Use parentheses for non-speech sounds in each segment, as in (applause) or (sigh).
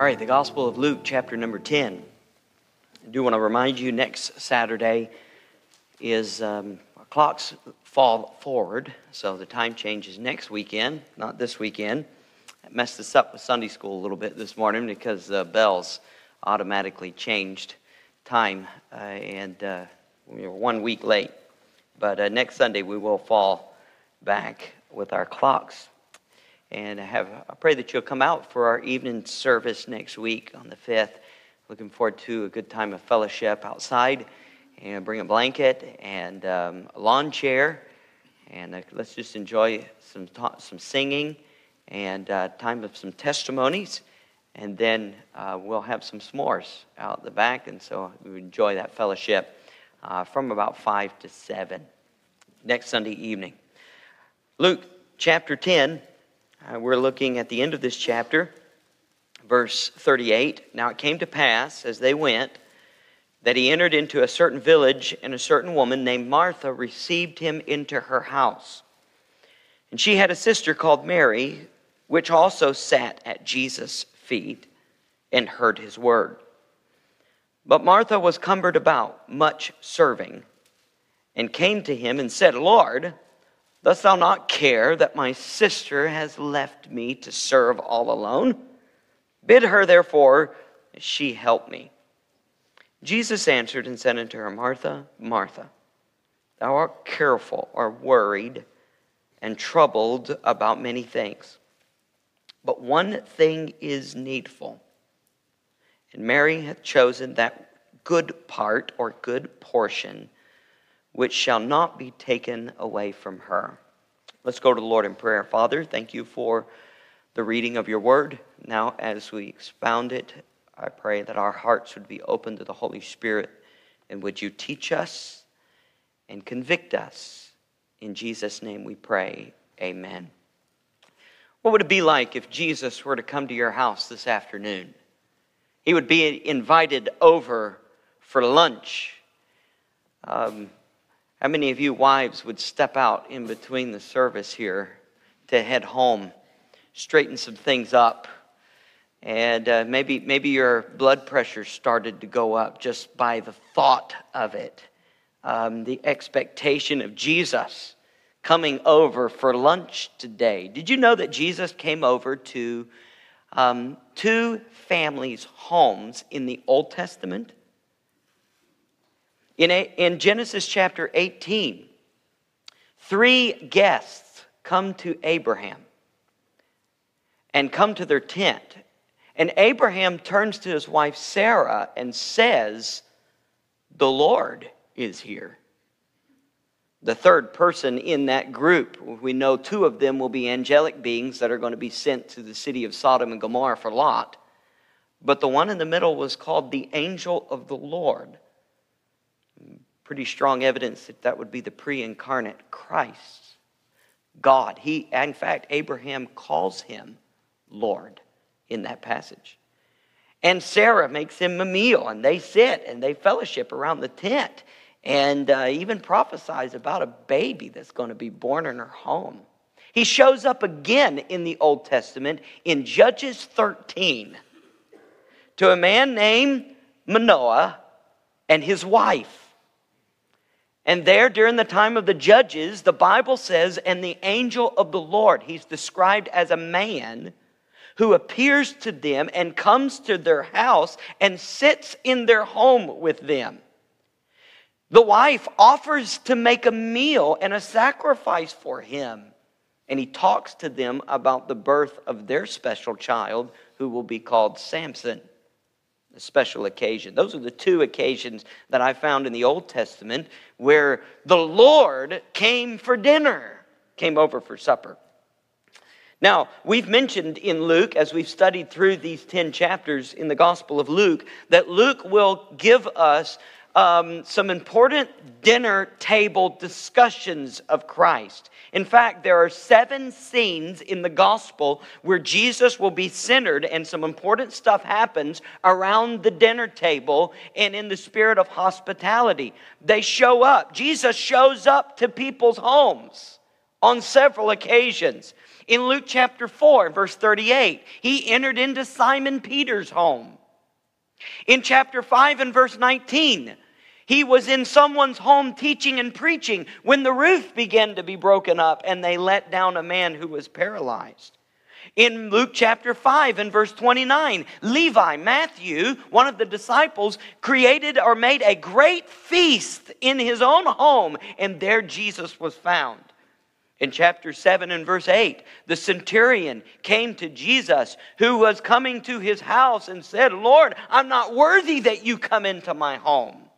All right, the Gospel of Luke, chapter number 10. I do want to remind you next Saturday is um, our clocks fall forward, so the time changes next weekend, not this weekend. That messed us up with Sunday school a little bit this morning because the bells automatically changed time, uh, and uh, we were one week late. But uh, next Sunday we will fall back with our clocks and I have I pray that you'll come out for our evening service next week on the 5th. Looking forward to a good time of fellowship outside and bring a blanket and um, a lawn chair and uh, let's just enjoy some ta- some singing and uh, time of some testimonies and then uh, we'll have some s'mores out the back and so we enjoy that fellowship uh, from about 5 to 7 next Sunday evening. Luke chapter 10 uh, we're looking at the end of this chapter, verse 38. Now it came to pass, as they went, that he entered into a certain village, and a certain woman named Martha received him into her house. And she had a sister called Mary, which also sat at Jesus' feet and heard his word. But Martha was cumbered about, much serving, and came to him and said, Lord, Dost thou not care that my sister has left me to serve all alone? Bid her, therefore, she help me. Jesus answered and said unto her, Martha, Martha, thou art careful or worried and troubled about many things. But one thing is needful. And Mary hath chosen that good part or good portion which shall not be taken away from her. Let's go to the Lord in prayer. Father, thank you for the reading of your word. Now, as we expound it, I pray that our hearts would be open to the Holy Spirit and would you teach us and convict us. In Jesus' name we pray. Amen. What would it be like if Jesus were to come to your house this afternoon? He would be invited over for lunch. Um, how many of you wives would step out in between the service here to head home, straighten some things up? And uh, maybe, maybe your blood pressure started to go up just by the thought of it. Um, the expectation of Jesus coming over for lunch today. Did you know that Jesus came over to um, two families' homes in the Old Testament? In, a, in Genesis chapter 18, three guests come to Abraham and come to their tent. And Abraham turns to his wife Sarah and says, The Lord is here. The third person in that group, we know two of them will be angelic beings that are going to be sent to the city of Sodom and Gomorrah for Lot. But the one in the middle was called the angel of the Lord pretty strong evidence that that would be the pre incarnate Christ, God. He, in fact, Abraham calls him Lord in that passage. And Sarah makes him a meal, and they sit and they fellowship around the tent and uh, even prophesies about a baby that's going to be born in her home. He shows up again in the Old Testament in Judges 13 to a man named Manoah and his wife. And there, during the time of the judges, the Bible says, and the angel of the Lord, he's described as a man who appears to them and comes to their house and sits in their home with them. The wife offers to make a meal and a sacrifice for him. And he talks to them about the birth of their special child who will be called Samson a special occasion. Those are the two occasions that I found in the Old Testament where the Lord came for dinner, came over for supper. Now, we've mentioned in Luke, as we've studied through these 10 chapters in the Gospel of Luke, that Luke will give us um, some important dinner table discussions of Christ. In fact, there are seven scenes in the gospel where Jesus will be centered and some important stuff happens around the dinner table and in the spirit of hospitality. They show up. Jesus shows up to people's homes on several occasions. In Luke chapter 4, verse 38, he entered into Simon Peter's home. In chapter 5 and verse 19, he was in someone's home teaching and preaching when the roof began to be broken up and they let down a man who was paralyzed. In Luke chapter 5 and verse 29, Levi, Matthew, one of the disciples, created or made a great feast in his own home, and there Jesus was found. In chapter 7 and verse 8, the centurion came to Jesus, who was coming to his house, and said, Lord, I'm not worthy that you come into my home.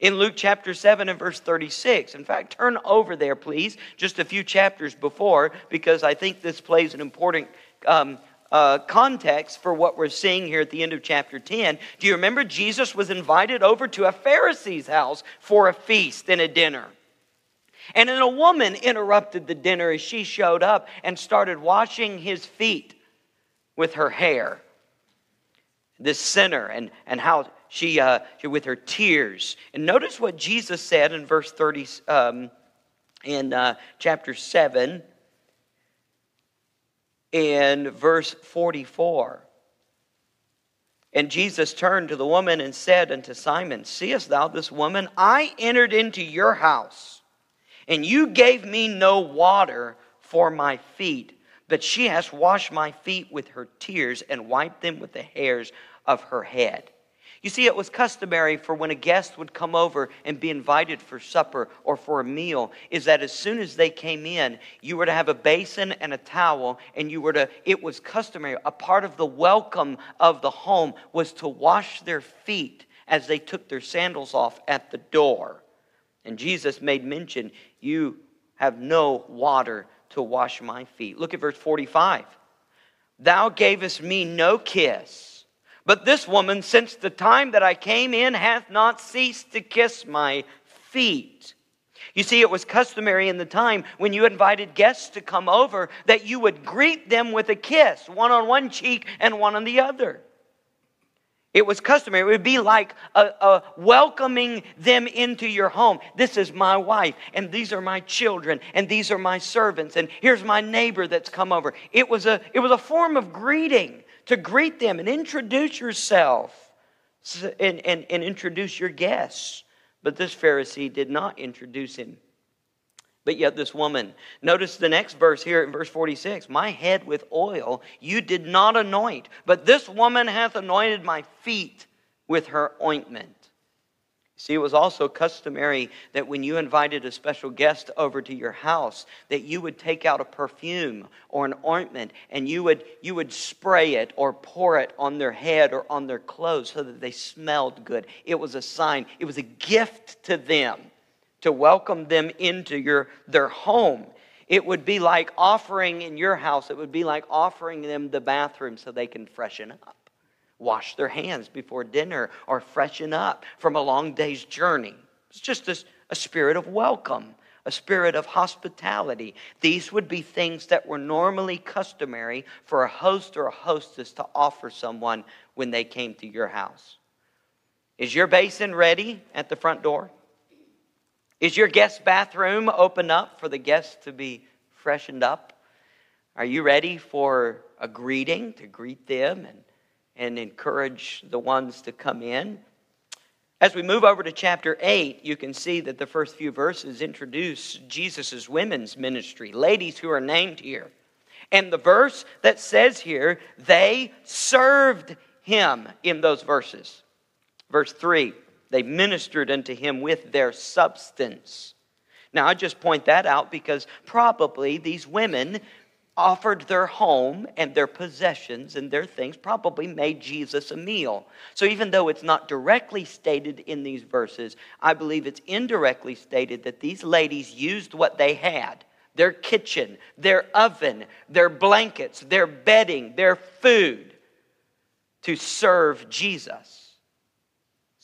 In Luke chapter 7 and verse 36, in fact, turn over there, please, just a few chapters before, because I think this plays an important um, uh, context for what we're seeing here at the end of chapter 10. Do you remember Jesus was invited over to a Pharisee's house for a feast and a dinner? And then a woman interrupted the dinner as she showed up and started washing his feet with her hair. This sinner, and, and how she, uh, she, with her tears. And notice what Jesus said in verse 30, um, in uh, chapter 7, in verse 44. And Jesus turned to the woman and said unto Simon, Seest thou this woman? I entered into your house and you gave me no water for my feet, but she has washed my feet with her tears and wiped them with the hairs of her head. You see, it was customary for when a guest would come over and be invited for supper or for a meal, is that as soon as they came in, you were to have a basin and a towel, and you were to, it was customary. A part of the welcome of the home was to wash their feet as they took their sandals off at the door. And Jesus made mention, You have no water to wash my feet. Look at verse 45. Thou gavest me no kiss, but this woman, since the time that I came in, hath not ceased to kiss my feet. You see, it was customary in the time when you invited guests to come over that you would greet them with a kiss, one on one cheek and one on the other. It was customary. It would be like a, a welcoming them into your home. This is my wife, and these are my children, and these are my servants, and here's my neighbor that's come over. It was a, it was a form of greeting to greet them and introduce yourself and, and, and introduce your guests. But this Pharisee did not introduce him. But yet, this woman, notice the next verse here in verse 46 My head with oil you did not anoint, but this woman hath anointed my feet with her ointment. See, it was also customary that when you invited a special guest over to your house, that you would take out a perfume or an ointment and you would, you would spray it or pour it on their head or on their clothes so that they smelled good. It was a sign, it was a gift to them to welcome them into your, their home. It would be like offering in your house, it would be like offering them the bathroom so they can freshen up, wash their hands before dinner, or freshen up from a long day's journey. It's just a, a spirit of welcome, a spirit of hospitality. These would be things that were normally customary for a host or a hostess to offer someone when they came to your house. Is your basin ready at the front door? Is your guest bathroom open up for the guests to be freshened up? Are you ready for a greeting to greet them and, and encourage the ones to come in? As we move over to chapter 8, you can see that the first few verses introduce Jesus' women's ministry, ladies who are named here. And the verse that says here, they served him in those verses. Verse 3 they ministered unto him with their substance. Now, I just point that out because probably these women offered their home and their possessions and their things, probably made Jesus a meal. So, even though it's not directly stated in these verses, I believe it's indirectly stated that these ladies used what they had their kitchen, their oven, their blankets, their bedding, their food to serve Jesus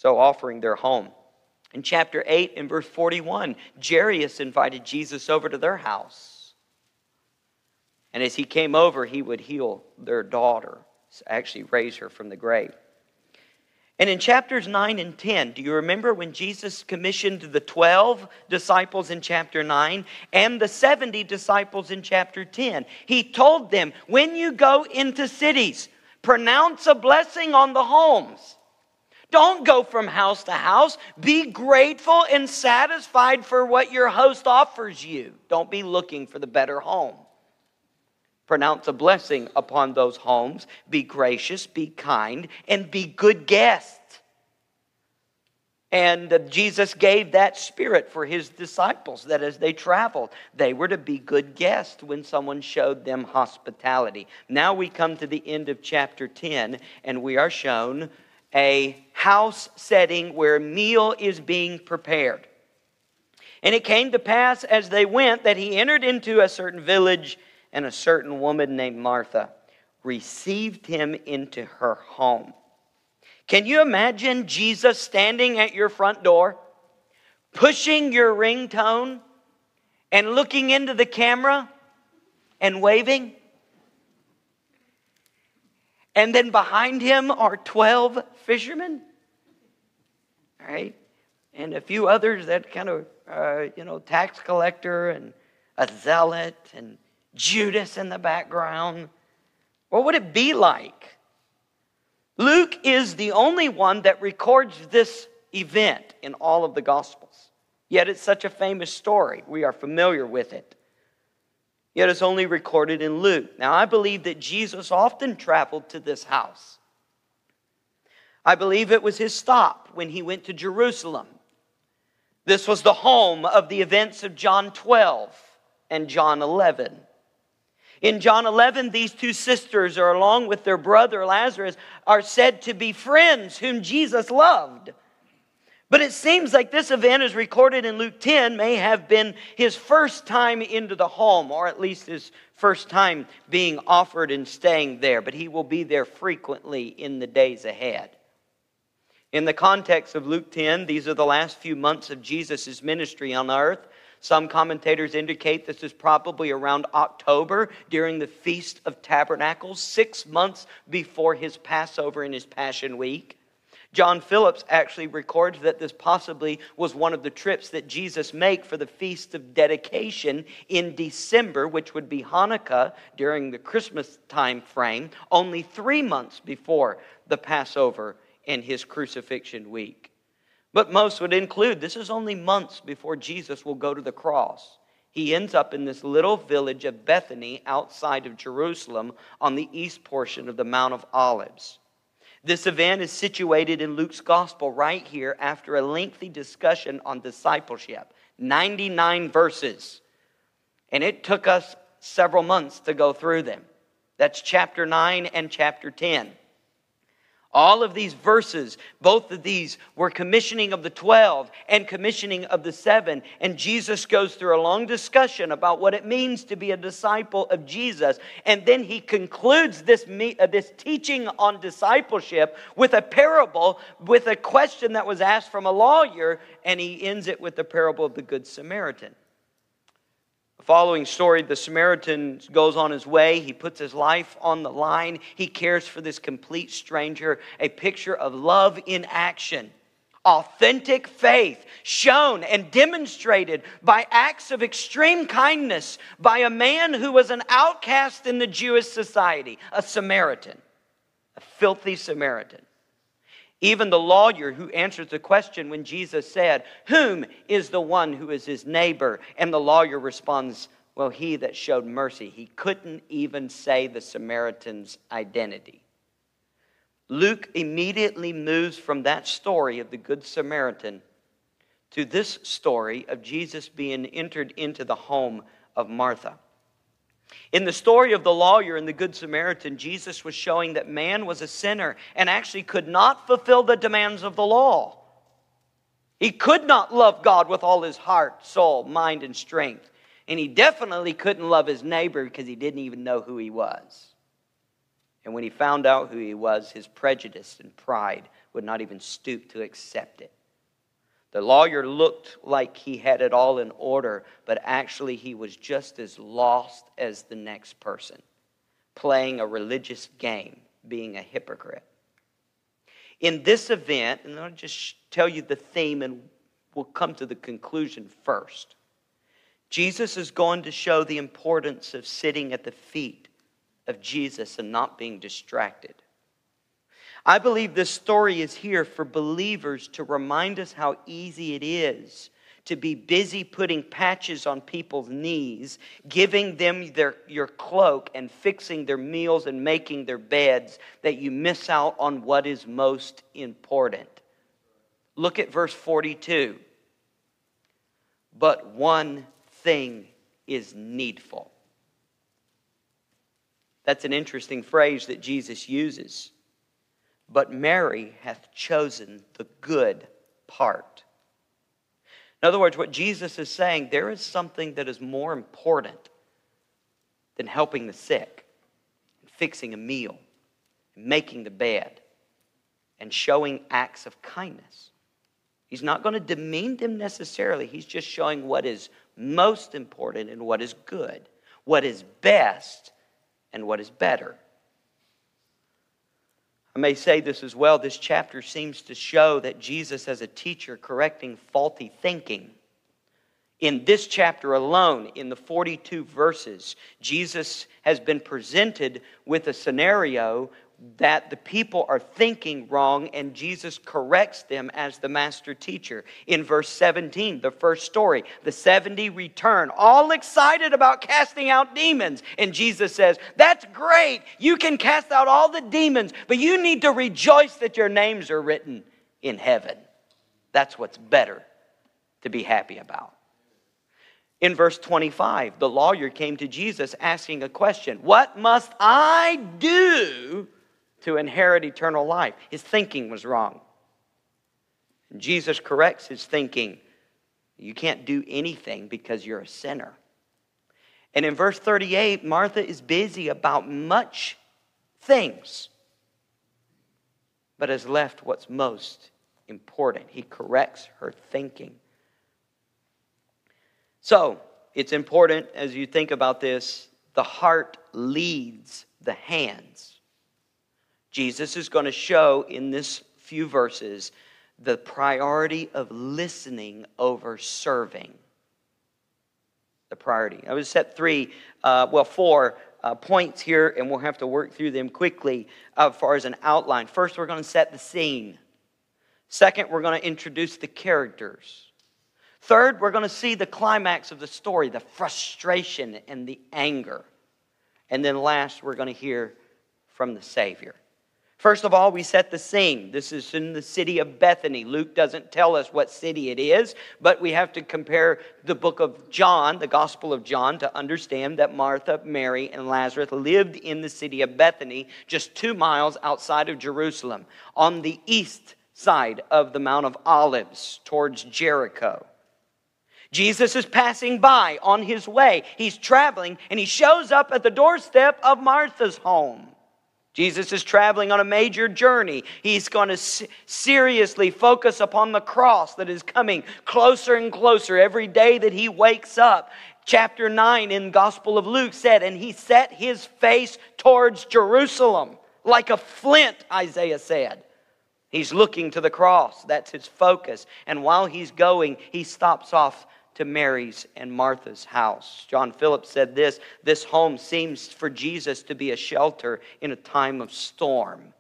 so offering their home. In chapter 8, in verse 41, Jairus invited Jesus over to their house. And as he came over, he would heal their daughter, actually raise her from the grave. And in chapters 9 and 10, do you remember when Jesus commissioned the 12 disciples in chapter 9 and the 70 disciples in chapter 10? He told them, when you go into cities, pronounce a blessing on the homes. Don't go from house to house. Be grateful and satisfied for what your host offers you. Don't be looking for the better home. Pronounce a blessing upon those homes. Be gracious, be kind, and be good guests. And Jesus gave that spirit for his disciples that as they traveled, they were to be good guests when someone showed them hospitality. Now we come to the end of chapter 10, and we are shown a house setting where a meal is being prepared. And it came to pass as they went that he entered into a certain village and a certain woman named Martha received him into her home. Can you imagine Jesus standing at your front door, pushing your ringtone, and looking into the camera and waving? And then behind him are 12 fishermen, right? And a few others that kind of, uh, you know, tax collector and a zealot and Judas in the background? What would it be like? Luke is the only one that records this event in all of the Gospels. Yet it's such a famous story. We are familiar with it. Yet it's only recorded in Luke. Now, I believe that Jesus often traveled to this house. I believe it was his stop when he went to Jerusalem. This was the home of the events of John 12 and John 11. In John 11, these two sisters, or along with their brother Lazarus, are said to be friends whom Jesus loved. But it seems like this event, as recorded in Luke 10, may have been his first time into the home, or at least his first time being offered and staying there. But he will be there frequently in the days ahead. In the context of Luke 10, these are the last few months of Jesus' ministry on earth. Some commentators indicate this is probably around October during the Feast of Tabernacles, six months before his Passover and his Passion Week. John Phillips actually records that this possibly was one of the trips that Jesus made for the Feast of Dedication in December, which would be Hanukkah during the Christmas time frame, only three months before the Passover and his crucifixion week. But most would include this is only months before Jesus will go to the cross. He ends up in this little village of Bethany outside of Jerusalem on the east portion of the Mount of Olives. This event is situated in Luke's gospel right here after a lengthy discussion on discipleship 99 verses. And it took us several months to go through them. That's chapter 9 and chapter 10. All of these verses, both of these were commissioning of the 12 and commissioning of the seven. And Jesus goes through a long discussion about what it means to be a disciple of Jesus. And then he concludes this, uh, this teaching on discipleship with a parable, with a question that was asked from a lawyer. And he ends it with the parable of the Good Samaritan following story, the Samaritan goes on his way. He puts his life on the line. He cares for this complete stranger, a picture of love in action. Authentic faith shown and demonstrated by acts of extreme kindness by a man who was an outcast in the Jewish society, a Samaritan, a filthy Samaritan. Even the lawyer who answers the question when Jesus said, Whom is the one who is his neighbor? And the lawyer responds, Well, he that showed mercy. He couldn't even say the Samaritan's identity. Luke immediately moves from that story of the Good Samaritan to this story of Jesus being entered into the home of Martha. In the story of the lawyer and the Good Samaritan, Jesus was showing that man was a sinner and actually could not fulfill the demands of the law. He could not love God with all his heart, soul, mind, and strength. And he definitely couldn't love his neighbor because he didn't even know who he was. And when he found out who he was, his prejudice and pride would not even stoop to accept it. The lawyer looked like he had it all in order, but actually he was just as lost as the next person, playing a religious game, being a hypocrite. In this event, and I'll just tell you the theme and we'll come to the conclusion first. Jesus is going to show the importance of sitting at the feet of Jesus and not being distracted. I believe this story is here for believers to remind us how easy it is to be busy putting patches on people's knees, giving them their, your cloak and fixing their meals and making their beds, that you miss out on what is most important. Look at verse 42. But one thing is needful. That's an interesting phrase that Jesus uses. But Mary hath chosen the good part. In other words, what Jesus is saying, there is something that is more important than helping the sick, and fixing a meal, and making the bed, and showing acts of kindness. He's not going to demean them necessarily. He's just showing what is most important and what is good, what is best and what is better. I may say this as well. This chapter seems to show that Jesus, as a teacher, correcting faulty thinking. In this chapter alone, in the 42 verses, Jesus has been presented with a scenario that the people are thinking wrong and Jesus corrects them as the master teacher. In verse 17, the first story, the 70 return, all excited about casting out demons. And Jesus says, That's great. You can cast out all the demons, but you need to rejoice that your names are written in heaven. That's what's better to be happy about. In verse 25, the lawyer came to Jesus asking a question What must I do to inherit eternal life. His thinking was wrong. Jesus corrects his thinking. You can't do anything because you're a sinner. And in verse 38, Martha is busy about much things, but has left what's most important. He corrects her thinking. So, it's important as you think about this the heart leads the hands. Jesus is going to show in this few verses the priority of listening over serving. The priority. I would set three, uh, well, four uh, points here, and we'll have to work through them quickly uh, as far as an outline. First, we're going to set the scene. Second, we're going to introduce the characters. Third, we're going to see the climax of the story, the frustration and the anger. And then last, we're going to hear from the Savior. First of all, we set the scene. This is in the city of Bethany. Luke doesn't tell us what city it is, but we have to compare the book of John, the Gospel of John, to understand that Martha, Mary, and Lazarus lived in the city of Bethany, just two miles outside of Jerusalem, on the east side of the Mount of Olives towards Jericho. Jesus is passing by on his way. He's traveling, and he shows up at the doorstep of Martha's home. Jesus is traveling on a major journey. He's going to seriously focus upon the cross that is coming closer and closer every day that he wakes up. Chapter 9 in Gospel of Luke said, And he set his face towards Jerusalem like a flint, Isaiah said. He's looking to the cross. That's his focus. And while he's going, he stops off to Mary's and Martha's house. John Phillips said this this home seems for Jesus to be a shelter in a time of storm.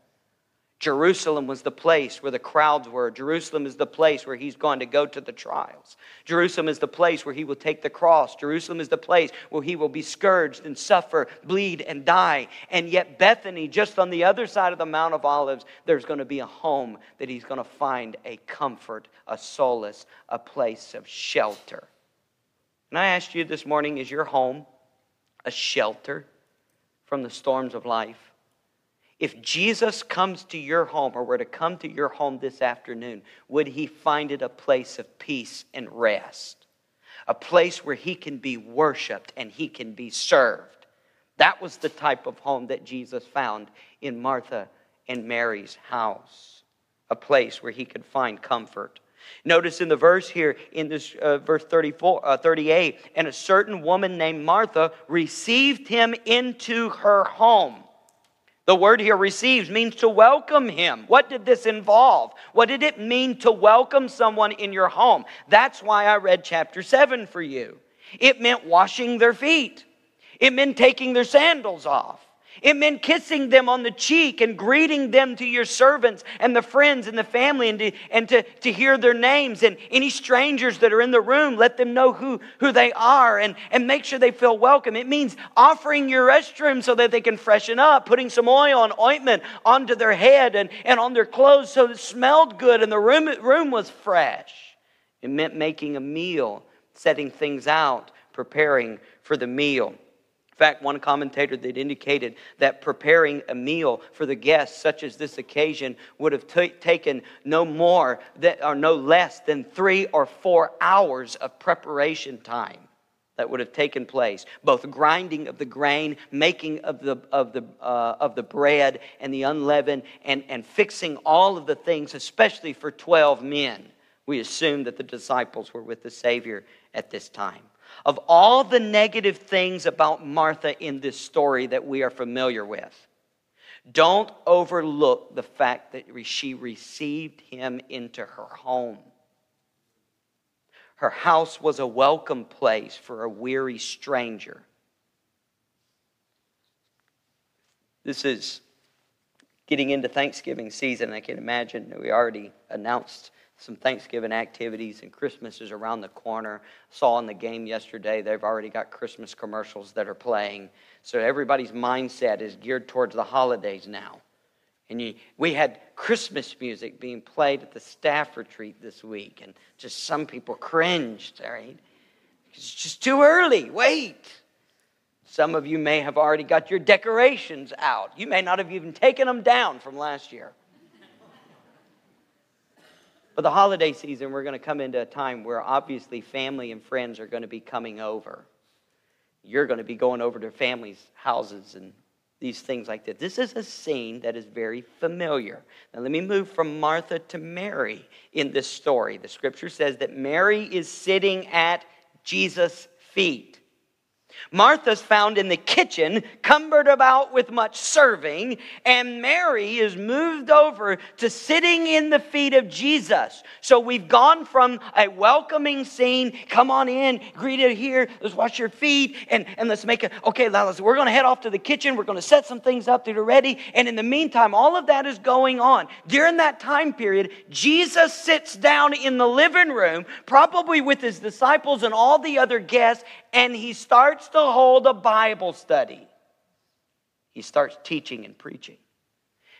Jerusalem was the place where the crowds were. Jerusalem is the place where he's going to go to the trials. Jerusalem is the place where he will take the cross. Jerusalem is the place where he will be scourged and suffer, bleed, and die. And yet, Bethany, just on the other side of the Mount of Olives, there's going to be a home that he's going to find a comfort, a solace, a place of shelter. And I asked you this morning is your home a shelter from the storms of life? If Jesus comes to your home or were to come to your home this afternoon, would he find it a place of peace and rest? A place where he can be worshiped and he can be served. That was the type of home that Jesus found in Martha and Mary's house, a place where he could find comfort. Notice in the verse here, in this uh, verse 34, uh, 38, and a certain woman named Martha received him into her home. The word here receives means to welcome him. What did this involve? What did it mean to welcome someone in your home? That's why I read chapter 7 for you. It meant washing their feet, it meant taking their sandals off. It meant kissing them on the cheek and greeting them to your servants and the friends and the family and, to, and to, to hear their names. And any strangers that are in the room, let them know who, who they are and, and make sure they feel welcome. It means offering your restroom so that they can freshen up, putting some oil and ointment onto their head and, and on their clothes so it smelled good and the room, room was fresh. It meant making a meal, setting things out, preparing for the meal. In fact, one commentator that indicated that preparing a meal for the guests, such as this occasion, would have t- taken no more that, or no less than three or four hours of preparation time that would have taken place both grinding of the grain making of the, of the, uh, of the bread and the unleavened and, and fixing all of the things especially for 12 men. We assume that the disciples were with the savior at this time of all the negative things about Martha in this story that we are familiar with, don't overlook the fact that she received him into her home. Her house was a welcome place for a weary stranger. This is getting into Thanksgiving season. I can imagine we already announced some Thanksgiving activities, and Christmas is around the corner. Saw in the game yesterday, they've already got Christmas commercials that are playing. So everybody's mindset is geared towards the holidays now. And you, we had Christmas music being played at the staff retreat this week, and just some people cringed, right? It's just too early. Wait. Some of you may have already got your decorations out. You may not have even taken them down from last year. But the holiday season, we're going to come into a time where obviously family and friends are going to be coming over. You're going to be going over to families' houses and these things like that. This is a scene that is very familiar. Now, let me move from Martha to Mary in this story. The scripture says that Mary is sitting at Jesus' feet. Martha's found in the kitchen, cumbered about with much serving, and Mary is moved over to sitting in the feet of Jesus. So we've gone from a welcoming scene, come on in, greet it here, let's wash your feet, and, and let's make it, okay, let's, we're going to head off to the kitchen, we're going to set some things up that are ready, and in the meantime, all of that is going on. During that time period, Jesus sits down in the living room, probably with his disciples and all the other guests, and he starts to hold a Bible study. He starts teaching and preaching.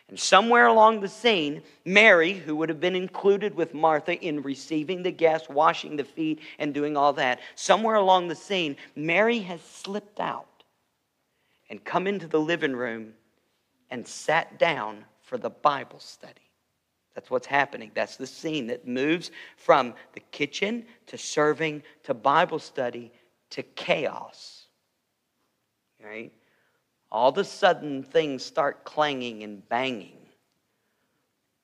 And somewhere along the scene, Mary, who would have been included with Martha in receiving the guests, washing the feet, and doing all that, somewhere along the scene, Mary has slipped out and come into the living room and sat down for the Bible study. That's what's happening. That's the scene that moves from the kitchen to serving to Bible study to chaos. Right? All of a sudden, things start clanging and banging.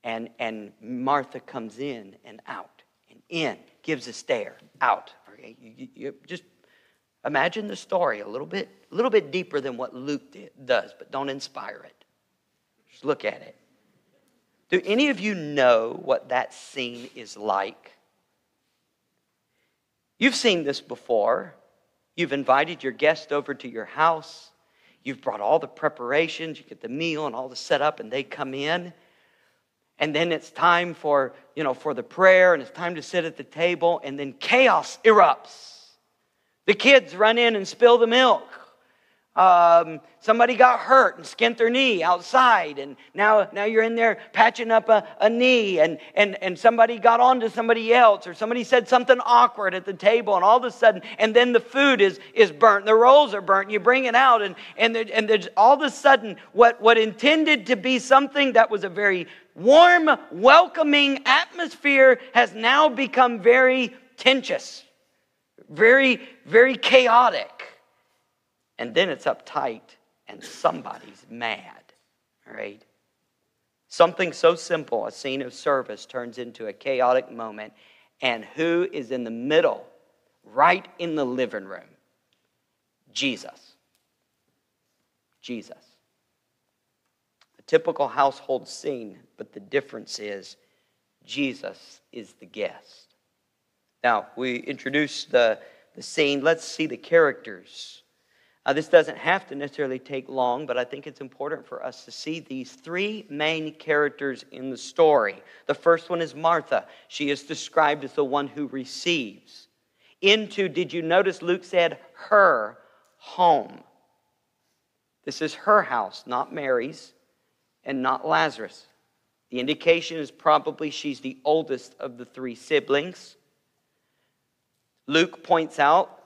And, and Martha comes in and out and in, gives a stare, out. Okay? You, you, you just imagine the story a little bit, a little bit deeper than what Luke did, does, but don't inspire it. Just look at it. Do any of you know what that scene is like? You've seen this before. You've invited your guest over to your house. You've brought all the preparations. You get the meal and all the setup, and they come in. And then it's time for, you know, for the prayer, and it's time to sit at the table, and then chaos erupts. The kids run in and spill the milk. Um, somebody got hurt and skinned their knee outside, and now, now you're in there patching up a, a knee, and, and, and somebody got on to somebody else, or somebody said something awkward at the table, and all of a sudden, and then the food is, is burnt, the rolls are burnt, you bring it out, and, and, there, and there's all of a sudden, what, what intended to be something that was a very warm, welcoming atmosphere has now become very tensious, very, very chaotic and then it's uptight and somebody's mad, right? Something so simple, a scene of service, turns into a chaotic moment. And who is in the middle, right in the living room? Jesus. Jesus. A typical household scene, but the difference is Jesus is the guest. Now, we introduce the, the scene. Let's see the characters. Uh, this doesn't have to necessarily take long, but I think it's important for us to see these three main characters in the story. The first one is Martha. She is described as the one who receives. Into, did you notice Luke said, her home? This is her house, not Mary's and not Lazarus. The indication is probably she's the oldest of the three siblings. Luke points out,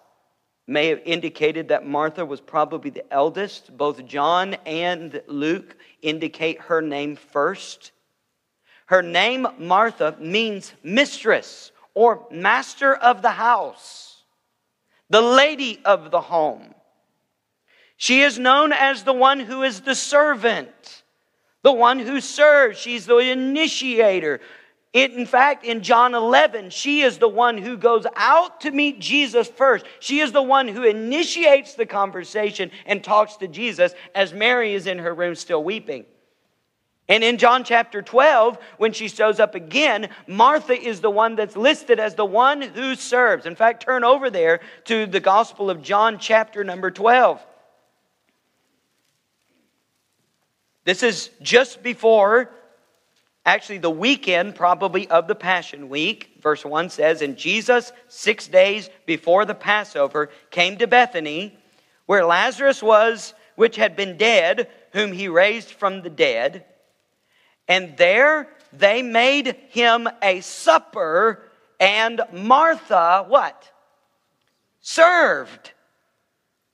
may have indicated that Martha was probably the eldest. Both John and Luke indicate her name first. Her name, Martha, means mistress or master of the house, the lady of the home. She is known as the one who is the servant, the one who serves. She's the initiator. In fact, in John 11, she is the one who goes out to meet Jesus first. She is the one who initiates the conversation and talks to Jesus as Mary is in her room still weeping. And in John chapter 12, when she shows up again, Martha is the one that's listed as the one who serves. In fact, turn over there to the Gospel of John, chapter number 12. This is just before, actually, the weekend probably of the Passion Week. Verse 1 says, And Jesus, six days before the Passover, came to Bethany, where Lazarus was, which had been dead, whom he raised from the dead. And there they made him a supper, and Martha, what? Served.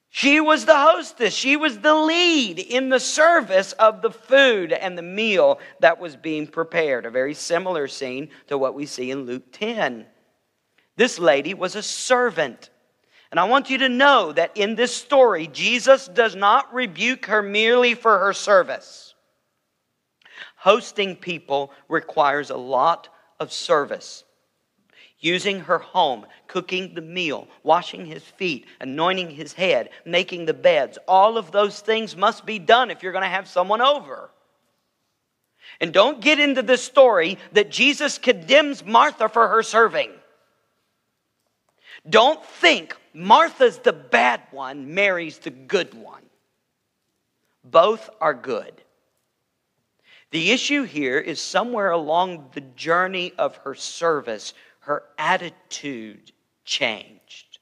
She was the hostess. She was the lead in the service of the food and the meal that was being prepared. A very similar scene to what we see in Luke 10. This lady was a servant. And I want you to know that in this story, Jesus does not rebuke her merely for her service. Hosting people requires a lot of service. Using her home, cooking the meal, washing his feet, anointing his head, making the beds, all of those things must be done if you're going to have someone over. And don't get into this story that Jesus condemns Martha for her serving. Don't think Martha's the bad one, Mary's the good one. Both are good. The issue here is somewhere along the journey of her service, her attitude changed.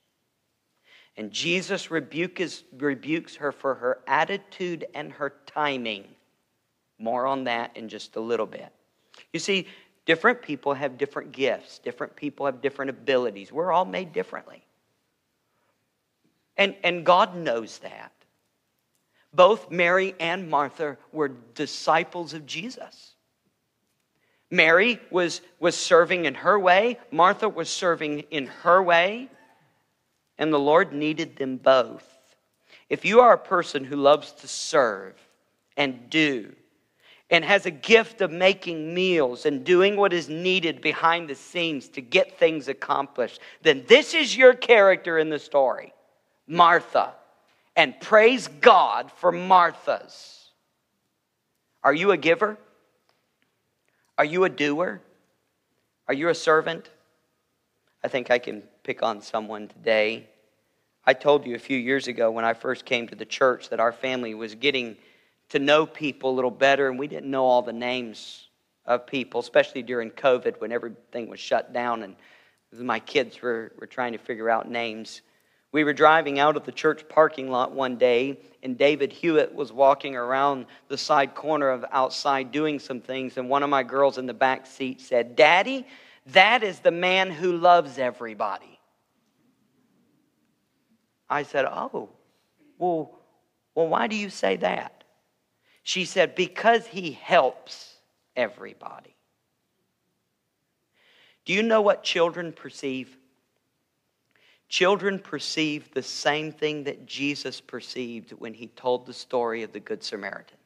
And Jesus rebukes, rebukes her for her attitude and her timing. More on that in just a little bit. You see, different people have different gifts, different people have different abilities. We're all made differently. And, and God knows that. Both Mary and Martha were disciples of Jesus. Mary was, was serving in her way, Martha was serving in her way, and the Lord needed them both. If you are a person who loves to serve and do, and has a gift of making meals and doing what is needed behind the scenes to get things accomplished, then this is your character in the story Martha and praise God for Marthas. Are you a giver? Are you a doer? Are you a servant? I think I can pick on someone today. I told you a few years ago when I first came to the church that our family was getting to know people a little better, and we didn't know all the names of people, especially during COVID when everything was shut down and my kids were, were trying to figure out names. We were driving out of the church parking lot one day, and David Hewitt was walking around the side corner of outside doing some things, and one of my girls in the back seat said, Daddy, that is the man who loves everybody. I said, Oh, well, well, why do you say that? She said, Because he helps everybody. Do you know what children perceive? Children perceive the same thing that Jesus perceived when he told the story of the Good Samaritan.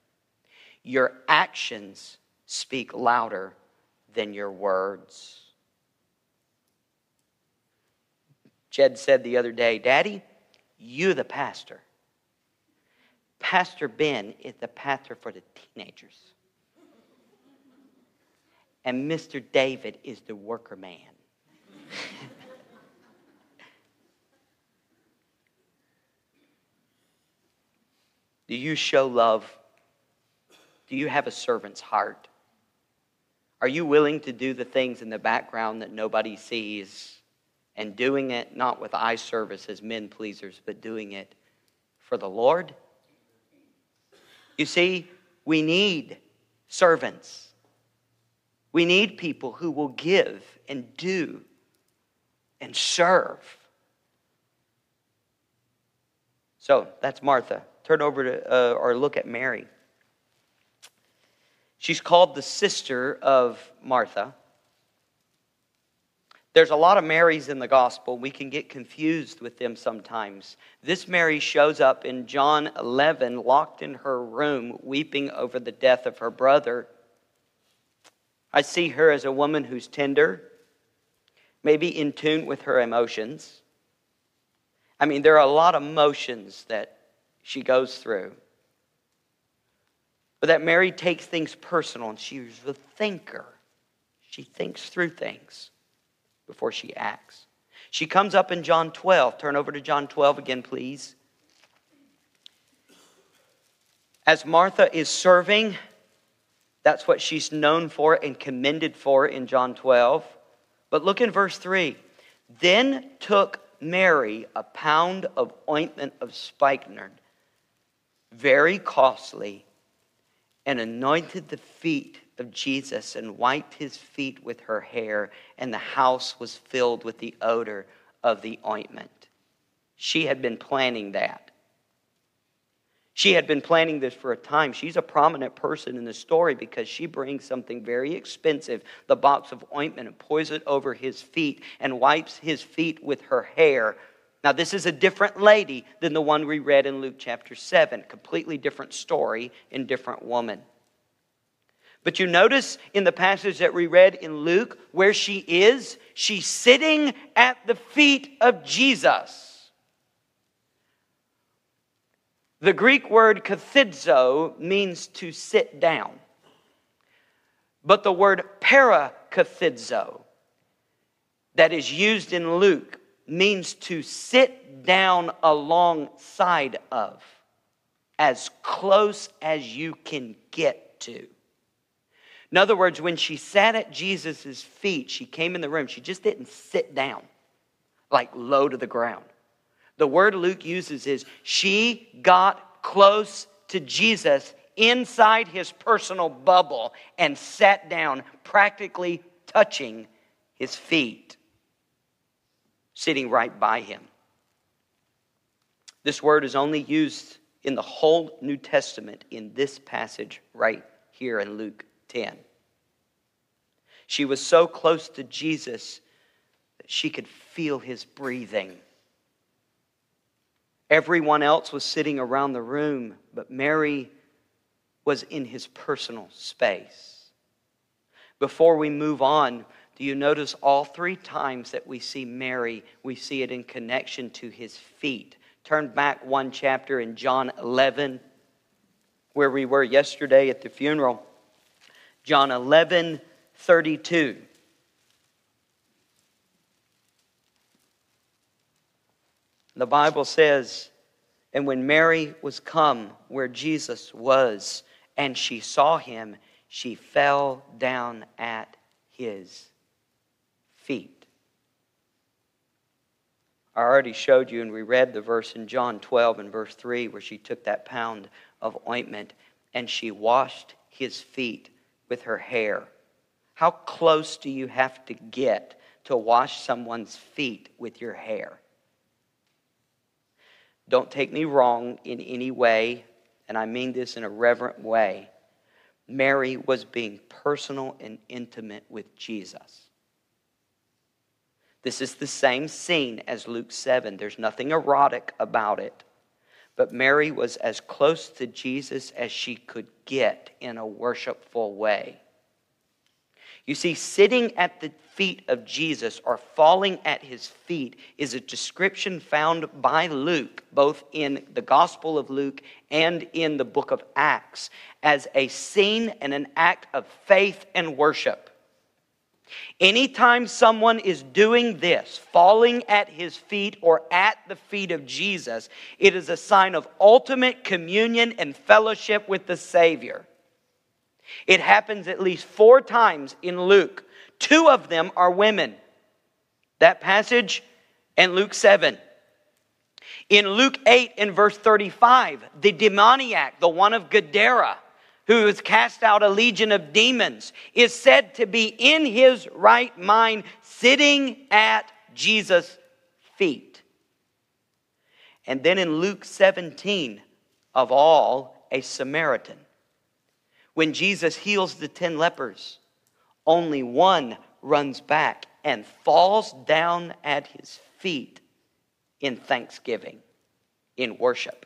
Your actions speak louder than your words. Jed said the other day, Daddy, you the pastor. Pastor Ben is the pastor for the teenagers. And Mr. David is the worker man. (laughs) Do you show love? Do you have a servant's heart? Are you willing to do the things in the background that nobody sees and doing it not with eye service as men pleasers, but doing it for the Lord? You see, we need servants. We need people who will give and do and serve. So that's Martha. Turn over to, uh, or look at Mary. She's called the sister of Martha. There's a lot of Marys in the gospel. We can get confused with them sometimes. This Mary shows up in John 11, locked in her room, weeping over the death of her brother. I see her as a woman who's tender, maybe in tune with her emotions. I mean, there are a lot of emotions that she goes through. But that Mary takes things personal and she's a thinker. She thinks through things before she acts. She comes up in John 12. Turn over to John 12 again, please. As Martha is serving, that's what she's known for and commended for in John 12. But look in verse 3. Then took Mary a pound of ointment of spikenard, very costly and anointed the feet of Jesus and wiped his feet with her hair, and the house was filled with the odor of the ointment. She had been planning that. She had been planning this for a time. She's a prominent person in the story because she brings something very expensive, the box of ointment, and pours it over his feet and wipes his feet with her hair now, this is a different lady than the one we read in Luke chapter 7. Completely different story in different woman. But you notice in the passage that we read in Luke where she is, she's sitting at the feet of Jesus. The Greek word kathidzo means to sit down. But the word parakathidzo that is used in Luke means to sit down alongside of, as close as you can get to. In other words, when she sat at Jesus' feet, she came in the room, she just didn't sit down, like low to the ground. The word Luke uses is she got close to Jesus inside his personal bubble and sat down, practically touching his feet sitting right by him. This word is only used in the whole New Testament in this passage right here in Luke 10. She was so close to Jesus that she could feel his breathing. Everyone else was sitting around the room, but Mary was in his personal space. Before we move on, do you notice all three times that we see Mary, we see it in connection to his feet? Turn back one chapter in John 11, where we were yesterday at the funeral. John 11, 32. The Bible says, And when Mary was come where Jesus was, and she saw him, she fell down at his feet. I already showed you, and we read the verse in John 12 and verse 3 where she took that pound of ointment and she washed his feet with her hair. How close do you have to get to wash someone's feet with your hair? Don't take me wrong in any way, and I mean this in a reverent way. Mary was being personal and intimate with Jesus. This is the same scene as Luke 7. There's nothing erotic about it. But Mary was as close to Jesus as she could get in a worshipful way. You see, sitting at the feet of Jesus or falling at his feet is a description found by Luke, both in the Gospel of Luke and in the book of Acts, as a scene and an act of faith and worship. Anytime someone is doing this, falling at his feet or at the feet of Jesus, it is a sign of ultimate communion and fellowship with the Savior. It happens at least four times in Luke. Two of them are women. That passage and Luke 7. In Luke 8 in verse 35, the demoniac, the one of Gadara, who has cast out a legion of demons, is said to be in his right mind, sitting at Jesus' feet. And then in Luke 17, of all, a Samaritan. When Jesus heals the ten lepers, only one runs back and falls down at his feet in thanksgiving, in worship.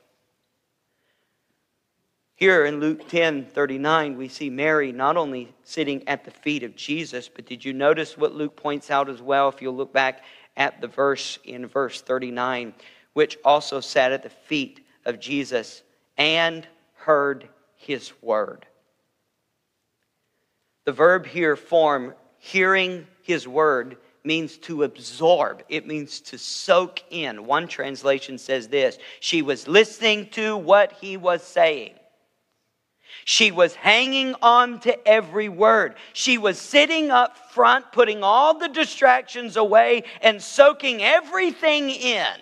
Here in Luke 10 39, we see Mary not only sitting at the feet of Jesus, but did you notice what Luke points out as well? If you look back at the verse in verse 39, which also sat at the feet of Jesus and heard his word. The verb here, form, hearing his word, means to absorb. It means to soak in. One translation says this She was listening to what he was saying. She was hanging on to every word. She was sitting up front, putting all the distractions away and soaking everything in.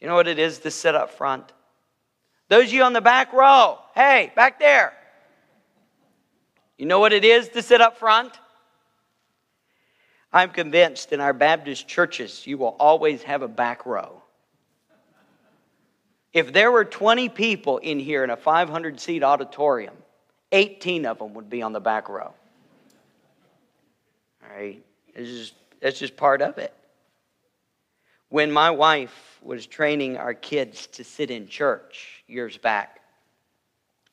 You know what it is to sit up front? Those of you on the back row, hey, back there. You know what it is to sit up front? I'm convinced in our Baptist churches, you will always have a back row. If there were 20 people in here in a 500 seat auditorium, 18 of them would be on the back row. All right? Just, it's just part of it. When my wife was training our kids to sit in church years back,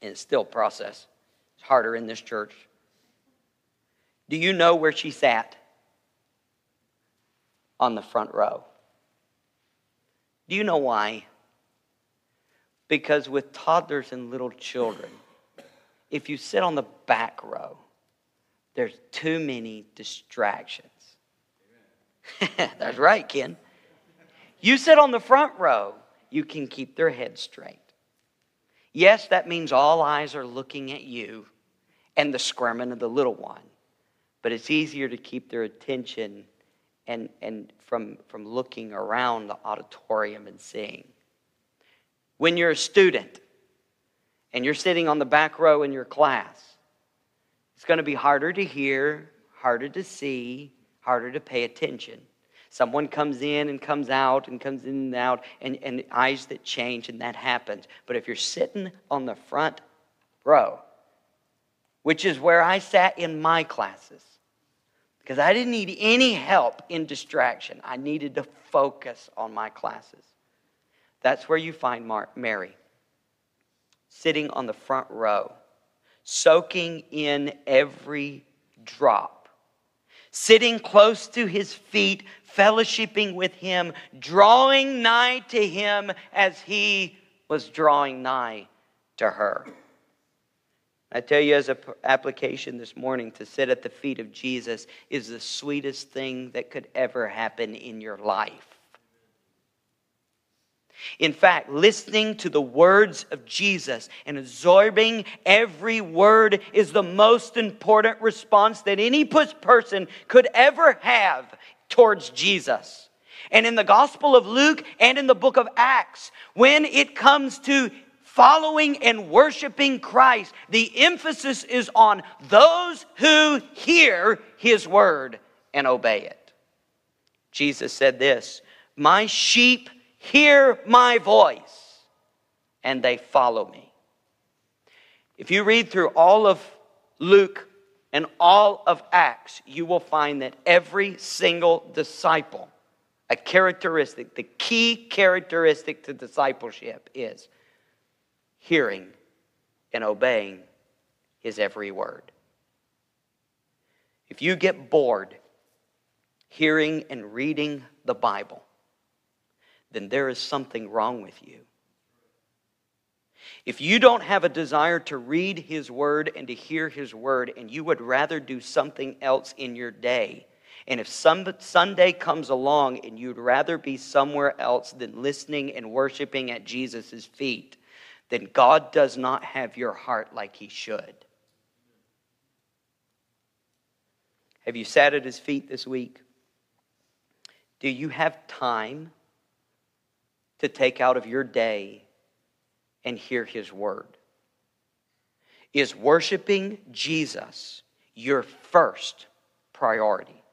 and it's still a process, it's harder in this church. Do you know where she sat? On the front row. Do you know why? Because with toddlers and little children, if you sit on the back row, there's too many distractions. (laughs) That's right, Ken. You sit on the front row, you can keep their head straight. Yes, that means all eyes are looking at you and the squirming of the little one. But it's easier to keep their attention and, and from, from looking around the auditorium and seeing. When you're a student and you're sitting on the back row in your class, it's going to be harder to hear, harder to see, harder to pay attention. Someone comes in and comes out and comes in and out, and, and eyes that change, and that happens. But if you're sitting on the front row, which is where I sat in my classes, because I didn't need any help in distraction, I needed to focus on my classes. That's where you find Mar- Mary, sitting on the front row, soaking in every drop, sitting close to his feet, fellowshipping with him, drawing nigh to him as he was drawing nigh to her. I tell you, as an application this morning, to sit at the feet of Jesus is the sweetest thing that could ever happen in your life. In fact, listening to the words of Jesus and absorbing every word is the most important response that any person could ever have towards Jesus. And in the Gospel of Luke and in the book of Acts, when it comes to following and worshiping Christ, the emphasis is on those who hear his word and obey it. Jesus said this My sheep hear my voice and they follow me. If you read through all of Luke and all of Acts, you will find that every single disciple, a characteristic, the key characteristic to discipleship is hearing and obeying his every word. if you get bored hearing and reading the Bible, then there is something wrong with you. If you don't have a desire to read His Word and to hear His Word, and you would rather do something else in your day, and if some, Sunday comes along and you'd rather be somewhere else than listening and worshiping at Jesus' feet, then God does not have your heart like He should. Have you sat at His feet this week? Do you have time to take out of your day and hear His Word? Is worshiping Jesus your first priority?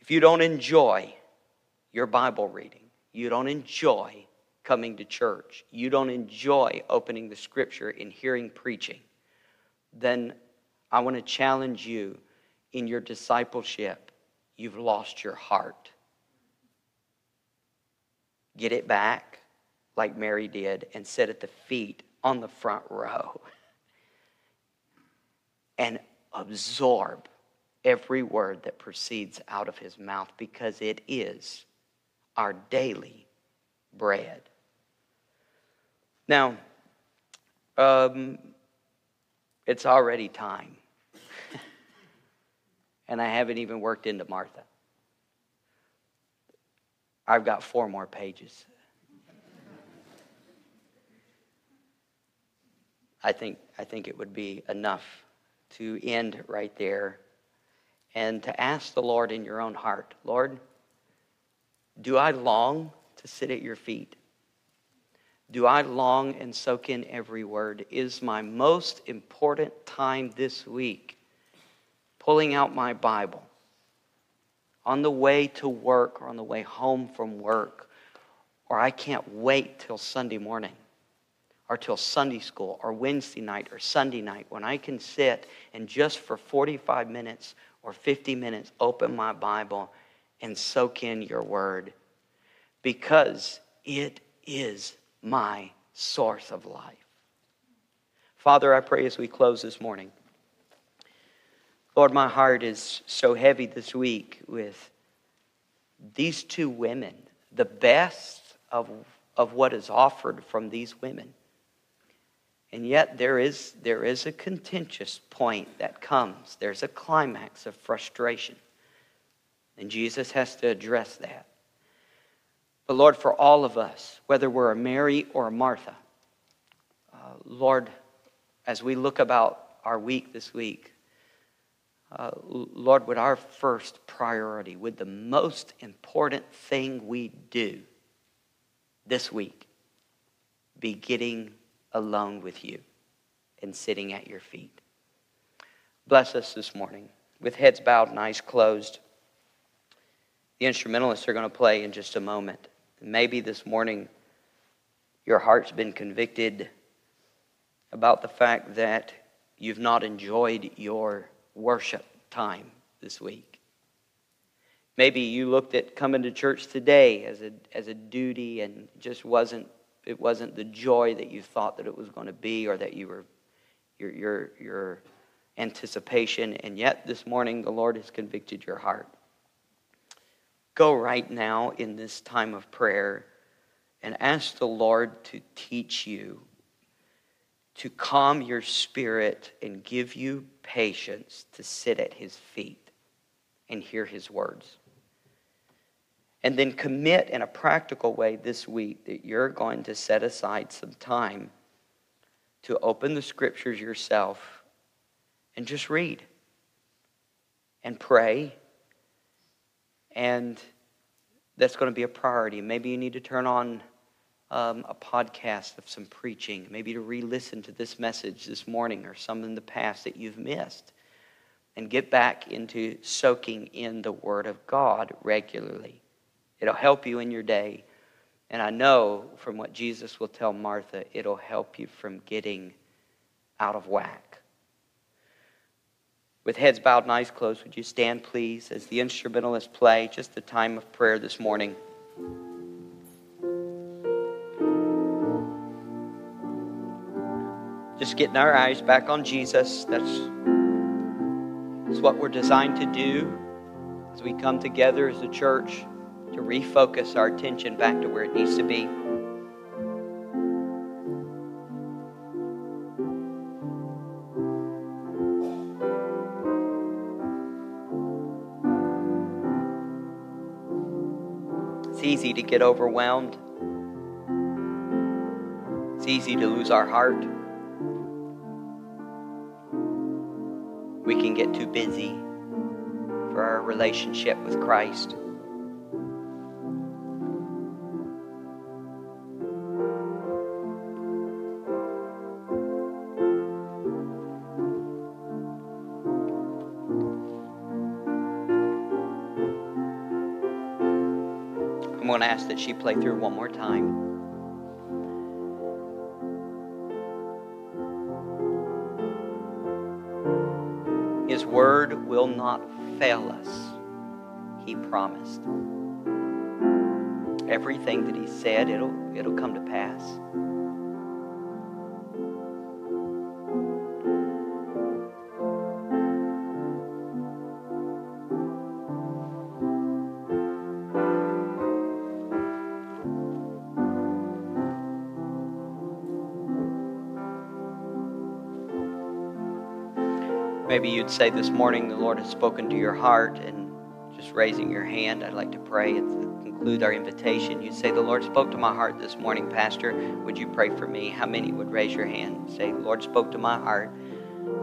If you don't enjoy your Bible reading, you don't enjoy coming to church, you don't enjoy opening the scripture and hearing preaching, then I want to challenge you in your discipleship. You've lost your heart. Get it back like Mary did and sit at the feet on the front row (laughs) and absorb every word that proceeds out of his mouth because it is our daily bread. Now, um, it's already time. (laughs) and I haven't even worked into Martha. I've got four more pages. I think, I think it would be enough to end right there and to ask the Lord in your own heart Lord, do I long to sit at your feet? Do I long and soak in every word? Is my most important time this week pulling out my Bible on the way to work or on the way home from work, or I can't wait till Sunday morning or till Sunday school or Wednesday night or Sunday night when I can sit and just for 45 minutes or 50 minutes open my Bible and soak in your word because it is my source of life. Father, I pray as we close this morning. Lord, my heart is so heavy this week with these two women, the best of, of what is offered from these women. And yet there is, there is a contentious point that comes. There's a climax of frustration. And Jesus has to address that. But Lord, for all of us, whether we're a Mary or a Martha, uh, Lord, as we look about our week this week, uh, Lord, would our first priority, would the most important thing we do this week be getting alone with you and sitting at your feet? Bless us this morning with heads bowed and eyes closed. The instrumentalists are going to play in just a moment. Maybe this morning your heart's been convicted about the fact that you've not enjoyed your worship time this week. Maybe you looked at coming to church today as a, as a duty and just wasn't it wasn't the joy that you thought that it was going to be or that you were your your your anticipation and yet this morning the Lord has convicted your heart go right now in this time of prayer and ask the Lord to teach you, to calm your spirit and give you patience to sit at his feet and hear his words. And then commit in a practical way this week that you're going to set aside some time to open the scriptures yourself and just read and pray and that's going to be a priority. Maybe you need to turn on um, a podcast of some preaching, maybe to re listen to this message this morning or some in the past that you've missed, and get back into soaking in the Word of God regularly. It'll help you in your day. And I know from what Jesus will tell Martha, it'll help you from getting out of whack. With heads bowed and eyes closed, would you stand, please, as the instrumentalists play just the time of prayer this morning? Just getting our eyes back on Jesus. That's It's what we're designed to do as we come together as a church to refocus our attention back to where it needs to be. It's easy to get overwhelmed. It's easy to lose our heart. We can get too busy for our relationship with Christ. I'm going to ask that she play through one more time. Will not fail us, he promised. Everything that he said, it'll, it'll come to pass. Maybe you'd say this morning the Lord has spoken to your heart and just raising your hand, I'd like to pray and conclude our invitation. You'd say, The Lord spoke to my heart this morning, Pastor. Would you pray for me? How many would raise your hand? Say, Lord spoke to my heart.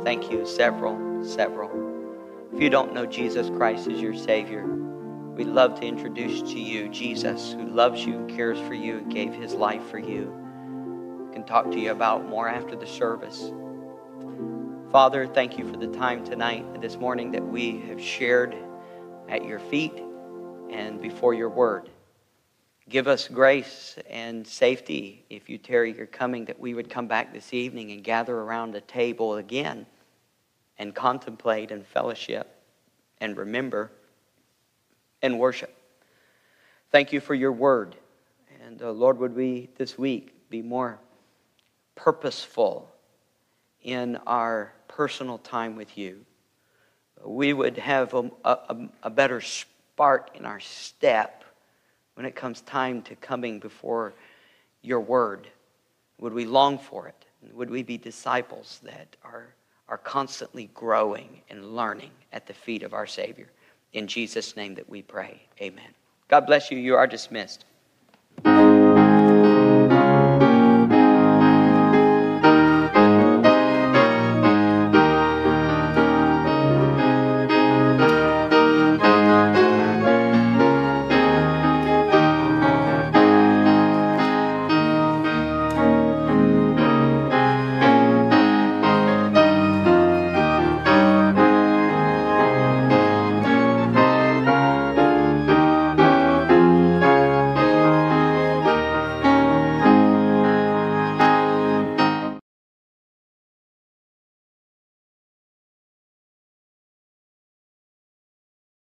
Thank you. Several, several. If you don't know Jesus Christ as your Savior, we'd love to introduce to you Jesus who loves you and cares for you and gave his life for you. I can talk to you about more after the service. Father, thank you for the time tonight and this morning that we have shared at your feet and before your word. Give us grace and safety if you tarry your coming, that we would come back this evening and gather around the table again and contemplate and fellowship and remember and worship. Thank you for your word. And uh, Lord, would we this week be more purposeful in our personal time with you. We would have a, a, a, better spark in our step when it comes time to coming before your word. Would we long for it? Would we be disciples that are, are constantly growing and learning at the feet of our Savior? In Jesus' name that we pray. Amen. God bless you. You are dismissed.